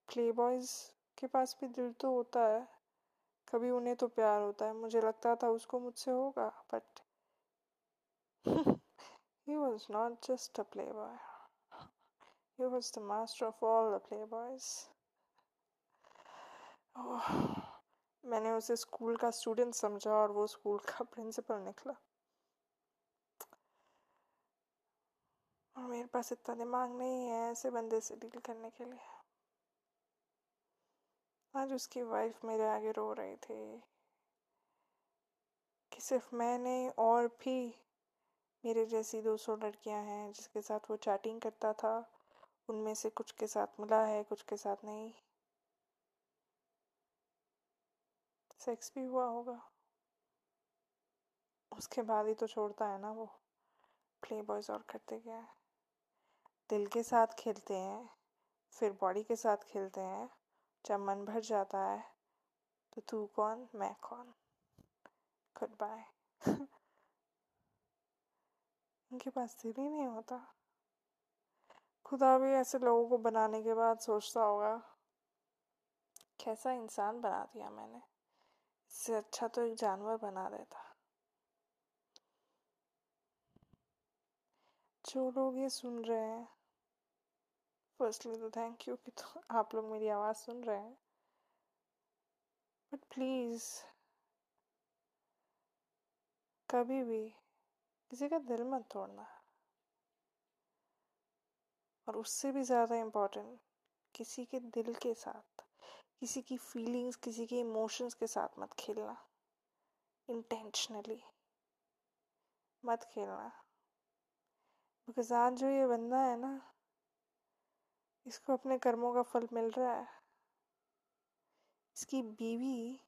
playboys के पास भी दिल तो होता है कभी उन्हें तो प्यार होता है मुझे लगता था उसको मुझसे होगा but he was not just a playboy. He was the master of all the playboys. Oh, मैंने उसे स्कूल का स्टूडेंट समझा और वो स्कूल का प्रिंसिपल निकला। और मेरे पास इतना दिमाग नहीं है ऐसे बंदे से डील करने के लिए। आज उसकी वाइफ मेरे आगे रो रही थी कि सिर्फ़ मैं नहीं और भी मेरे जैसी दो सौ लड़कियाँ हैं जिसके साथ वो चैटिंग करता था, उनमें से कुछ के साथ मिला है, कुछ के साथ नहीं। सेक्स भी हुआ होगा। उसके बाद ही तो छोड़ता है ना वो। प्ले बॉयज़ और करते क्या है? दिल के साथ खेलते हैं, फिर बॉडी के साथ खेलते हैं। जब मन भर जाता है तो तू कौन, मैं कौन? गुड बाय उनके पास दिल ही नहीं होता। खुदा भी ऐसे लोगों को बनाने के बाद सोचता होगा, कैसा इंसान बना दिया मैंने? इससे अच्छा तो एक जानवर बना देता। जो लोग ये सुन रहे हैं फर्स्टली तो थैंक यू कि तो आप लोग मेरी आवाज़ सुन रहे हैं। बट प्लीज़ कभी भी किसी का दिल मत तोड़ना। और उससे भी ज़्यादा इम्पोर्टेंट किसी के दिल के साथ। किसी की फीलिंग्स किसी के इमोशंस के साथ मत खेलना। इंटेंशनली मत खेलना। बिकॉज़ आज जो ये बंदा है ना, इसको अपने कर्मों का फल मिल रहा है। इसकी बीवी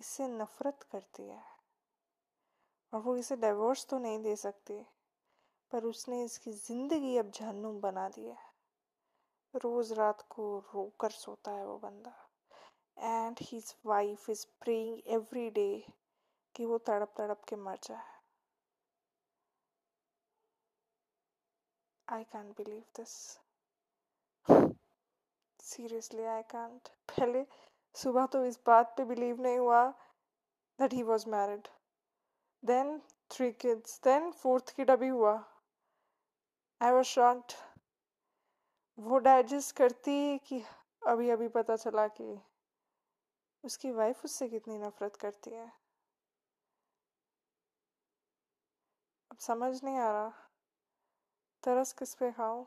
इससे नफरत करती है। और वो इसे डिवोर्स तो नहीं दे सकती, पर उसने इसकी ज़िंदगी अब जहन्नुम बना दी है। रोज़ रात को रो कर सोता है वो बंदा। And his wife is praying every day कि वो तड़प तड़प के मर जाए। I can believe this seriously I can't पहले सुबह तो इस बात पे बिलीव नहीं हुआ that he was married then three kids then fourth kid अभी हुआ। आई वॉज़ शॉक्ड वो डाइजेस्ट करती कि अभी अभी पता चला कि उसकी वाइफ उससे कितनी नफरत करती है। अब समझ नहीं आ रहा। तरस किस पे खाऊं?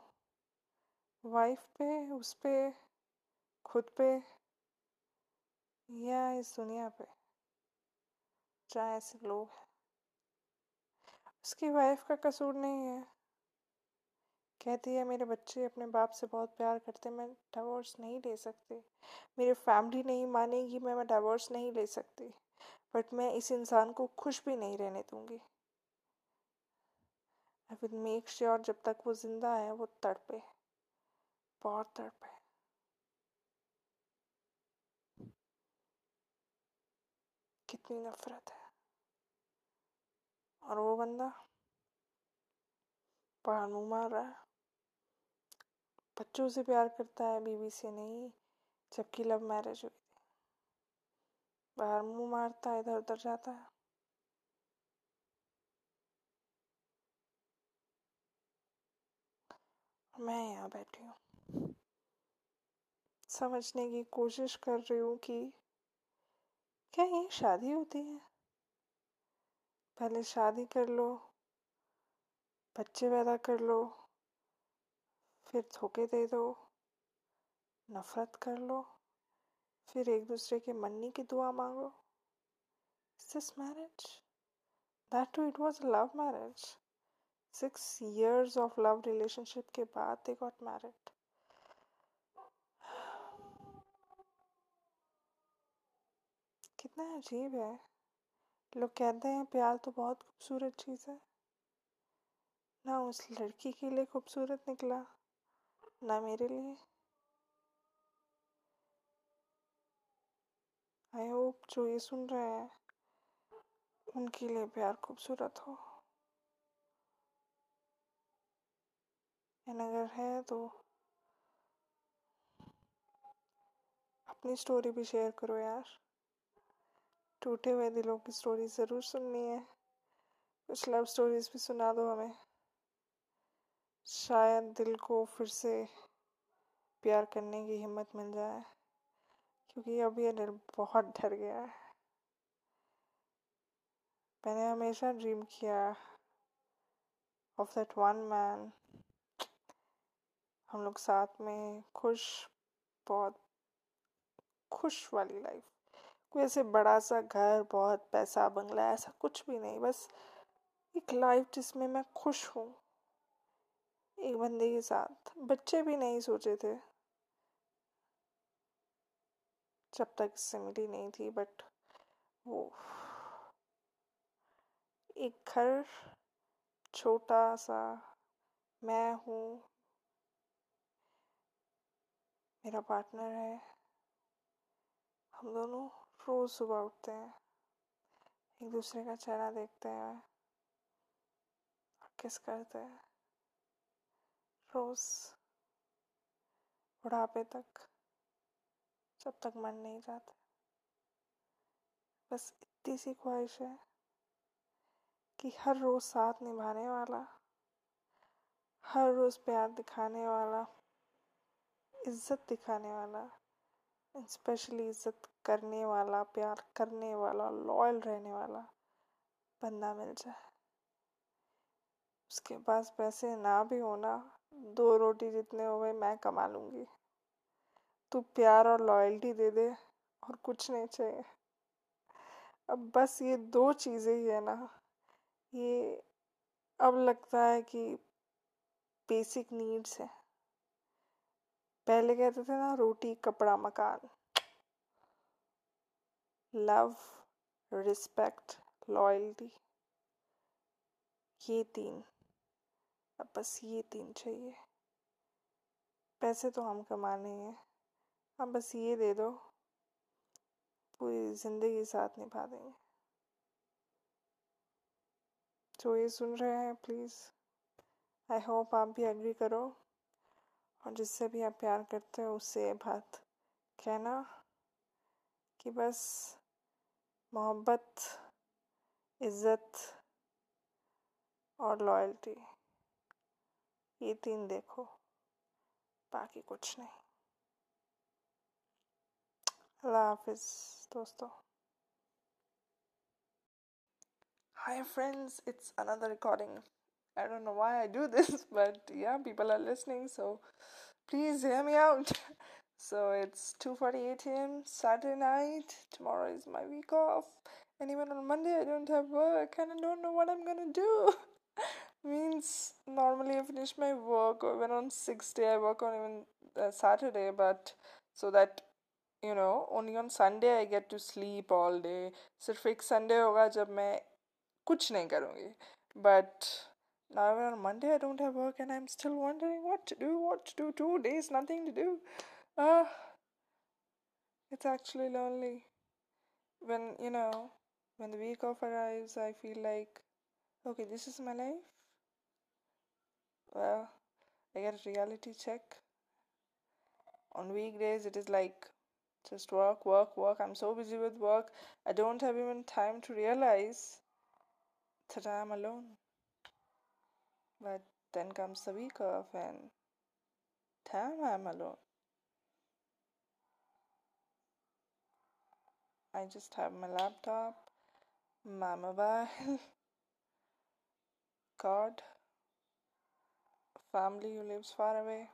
वाइफ पे, उस पे, खुद पे या इस दुनिया पे? चाहे ऐसे लोग हैं। उसकी वाइफ का कसूर नहीं है। कहती है, मेरे बच्चे अपने बाप से बहुत प्यार करते, मैं डिवोर्स नहीं ले सकती। मेरी फैमिली नहीं मानेगी, मैं मैं डिवोर्स नहीं ले सकती। बट मैं इस इंसान को खुश भी नहीं रहने दूँगी। आई विल मेक श्योर जब तक वो ज़िंदा है, वो तड़पे। बहुत तड़पे। कितनी नफरत है। और वो बंदा पहाड़ मुँह मार रहा है। बच्चों से प्यार करता है, बीवी से नहीं, जबकि लव मैरिज हुई थी बाहर मुँह मारता है, इधर उधर जाता है। मैं यहाँ बैठी हूँ। समझने की कोशिश कर रही हूँ कि क्या ये शादी होती है? पहले शादी कर लो, बच्चे पैदा कर लो। फिर धोखे दे दो, नफरत कर लो, फिर एक दूसरे के मन्नी की दुआ मांगो। This marriage that too it was love marriage six years of love relationship के बाद दे गॉट मैरिड कितना अजीब है। लोग कहते हैं, प्यार तो बहुत खूबसूरत चीज़ है। ना उस लड़की के लिए खूबसूरत निकला। ना मेरे लिए। आई होप जो ये सुन रहे हैं, उनके लिए प्यार खूबसूरत हो। एंड अगर है तो अपनी स्टोरी भी शेयर करो यार। टूटे हुए दिलों की स्टोरी ज़रूर सुननी है। कुछ लव स्टोरीज भी सुना दो हमें। शायद दिल को फिर से प्यार करने की हिम्मत मिल जाए, क्योंकि अब ये दिल बहुत डर गया है। मैंने हमेशा ड्रीम किया ऑफ़ दैट वन मैन हम लोग साथ में खुश, बहुत खुश वाली लाइफ कोई ऐसे बड़ा सा घर, बहुत पैसा, बंगला, ऐसा कुछ भी नहीं, बस एक लाइफ जिसमें मैं खुश हूँ। एक बंदे के साथ। बच्चे भी नहीं सोचे थे। जब तक इससे मिली नहीं थी बट वो एक घर छोटा सा मैं हूँ, मेरा पार्टनर है। हम दोनों रोज सुबह उठते हैं, एक दूसरे का चेहरा देखते हैं किस करते हैं। रोज बुढ़ापे तक, जब तक मन नहीं जाता बस इतनी सी ख्वाहिश है कि हर रोज साथ निभाने वाला, हर रोज प्यार दिखाने वाला, इज़्ज़त दिखाने वाला स्पेशली इज़्ज़त करने वाला, प्यार करने वाला लॉयल रहने वाला बंदा मिल जाए। उसके पास पैसे ना भी होना दो रोटी जितने हो गए, मैं कमा लूँगी। तू प्यार और लॉयल्टी दे दे, और कुछ नहीं चाहिए। अब बस ये दो चीज़ें ही है ना। ये अब लगता है कि बेसिक नीड्स है। पहले कहते थे ना, रोटी, कपड़ा, मकान। लव रिस्पेक्ट लॉयल्टी ये तीन। अब बस ये तीन चाहिए। पैसे तो हम कमाने हैं। अब बस ये दे दो। पूरी ज़िंदगी साथ निभा देंगे। जो ये सुन रहे हैं प्लीज़ आई होप आप भी एग्री करो। और जिससे भी आप प्यार करते हो, उससे ये बात कहना कि बस मोहब्बत, इज़्ज़त और लॉयल्टी ये तीन देखो बाकी कुछ नहीं अल्लाह हाफिज़ दोस्तों Hi friends, it's another recording I don't know why I do this, but yeah, people are listening, so please hear me out. So it's 2:48 a.m. Saturday night. Tomorrow is my week off, and even on Monday I don't have work, and I don't know what I'm gonna do. means normally I finish my work or when on sixth day I work on even uh, Saturday, but so that you know only on Sunday I get to sleep all day. सिर्फ एक Sunday होगा जब मैं कुछ नहीं करूँगी. But now on Monday I don't have work and I'm still wondering what to do, what to do. Two days, nothing to do. Uh, it's actually lonely. When you know, when the week off arrives, I feel like, okay, this is my life well, I get a reality check. On weekdays, it is like just work, work, work. I'm so busy with work, I don't have even time to realize that I'm alone. But then comes the week off, and damn, I'm alone. I just have my laptop, my mobile, card, family who lives far away.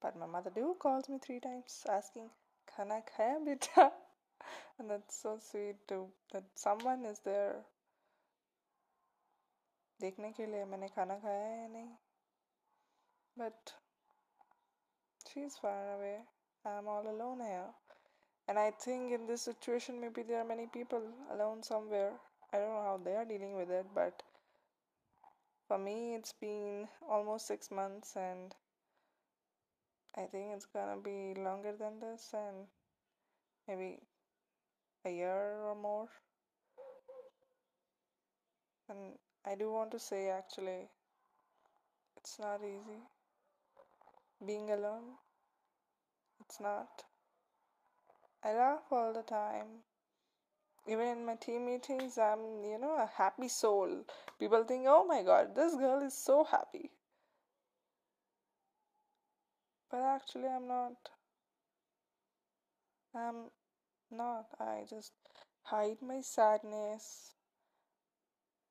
But my mother do calls me three times asking, Khana khaya beta? And that's so sweet too, that someone is there देखने के लिए मैंने खाना खाया है या नहीं but she's far away I'm all alone here and I think in this situation maybe there are many people alone somewhere I don't know how they are dealing with it but for me, it's been almost six months, and I think it's gonna be longer than this, and maybe a year or more. And I do want to say actually, it's not easy being alone. It's not. I laugh all the time even in my team meetings i'm you know a happy soul. People think oh my god this girl is so happy. But actually i'm not. I'm not. I just hide my sadness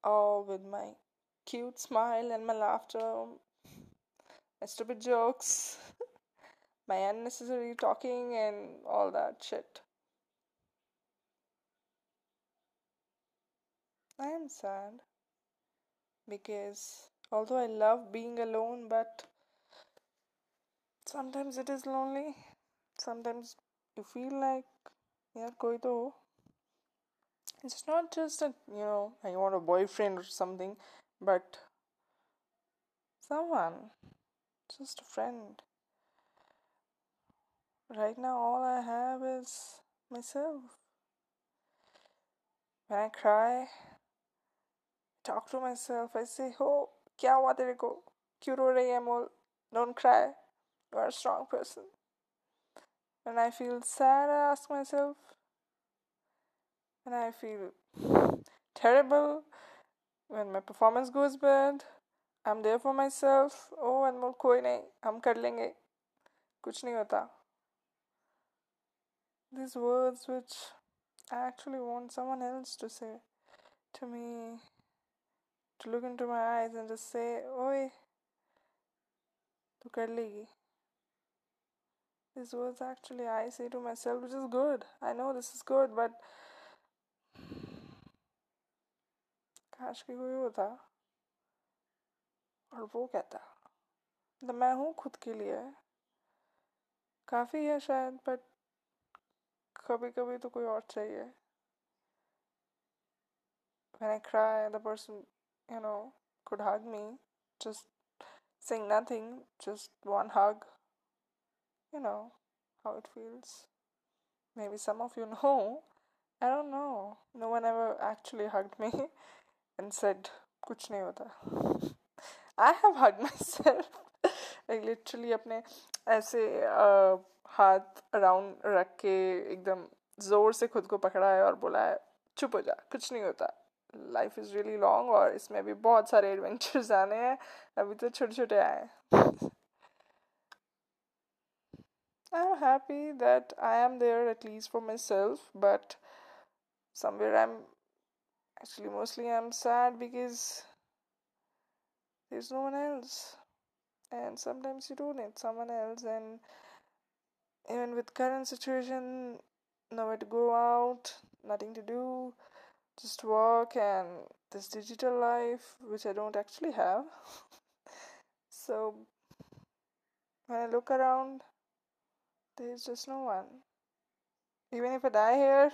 all with my cute smile and my laughter my stupid jokes my unnecessary talking and all that shit I am sad because although I love being alone, but sometimes it is lonely. Sometimes you feel like yeah, koi to. It's not just a you know I want a boyfriend or something, but someone, just a friend. Right now, all I have is myself. When I cry, talk to myself. I say, Oh, kya hua tere ko? Kyun ro rahi hai mol? Don't cry. You are a strong person. When I feel sad, I ask myself. When I feel terrible, when my performance goes bad, I'm there for myself. Oh, अनमोल कोई नहीं हम कर लेंगे कुछ नहीं होता these words which I actually want someone else to say to me to look into my eyes and just say, Oi, tu kar legi. These words actually I say to myself, which is good. I know this is good, but काश की कोई होता और वो कहता तो मैं हूँ खुद के लिए काफ़ी है शायद बट कभी कभी तो कोई और चाहिए when I cry the person you know, could hug me, just saying nothing, just one hug. You know how it feels. Maybe some of you know. I don't know. No one ever actually hugged me and said, कुछ नहीं होता. I have hugged myself. like literally अपने ऐसे uh, हाथ around रख के एकदम जोर से खुद को पकड़ा है और बोला है चुप हो जा कुछ नहीं होता लाइफ इज़ रियली लॉन्ग और इसमें भी बहुत सारे एडवेंचर्स आने हैं अभी तो छोटे छोटे आए I'm happy that I am there at least for myself, but somewhere I'm actually mostly I'm sad because there's no one else. And sometimes you do need someone else, and even with current situation, nowhere to go out, nothing to do, just work and this digital life which I don't actually have. so when I look around, there's just no one. Even if I die here,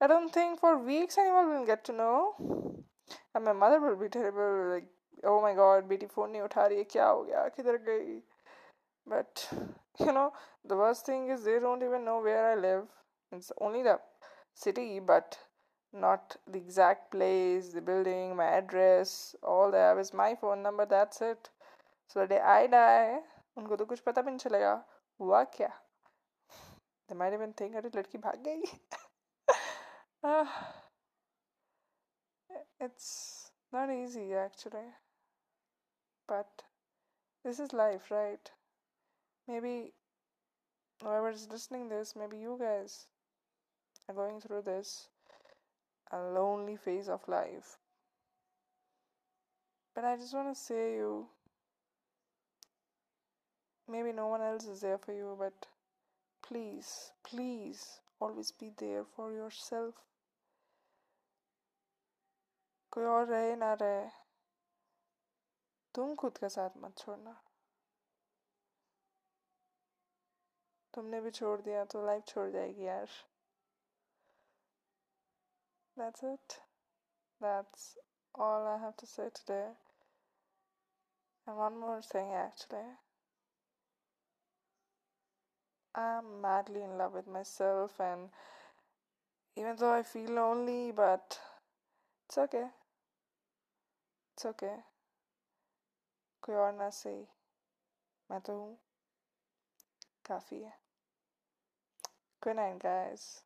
I don't think for weeks anyone will get to know. And my mother will be terrible, like, oh my god, बेटी phone नहीं उठा रही है क्या हो गया किधर गई but you know the worst thing is they don't even know where I live it's only the city but not the exact place the building my address all they have is my phone number that's it so the day I die उनको तो कुछ पता भी नहीं चलेगा हुआ क्या they might even think अरे लड़की भाग गई uh, it's not easy actually but this is life right maybe whoever is listening this maybe you guys are going through this a lonely phase of life but i just want to say you maybe no one else is there for you but please please always be there for yourself कोई और रहे ना रहे तुम खुद का साथ मत छोड़ना तुमने भी छोड़ दिया तो लाइफ छोड़ जाएगी यार That's it. That's all I have to say today. And one more thing actually. I'm madly in love with myself and even though I feel lonely but it's okay. It's okay. कोई और ना सही मैं तो हूँ काफ़ी है Good night, guys.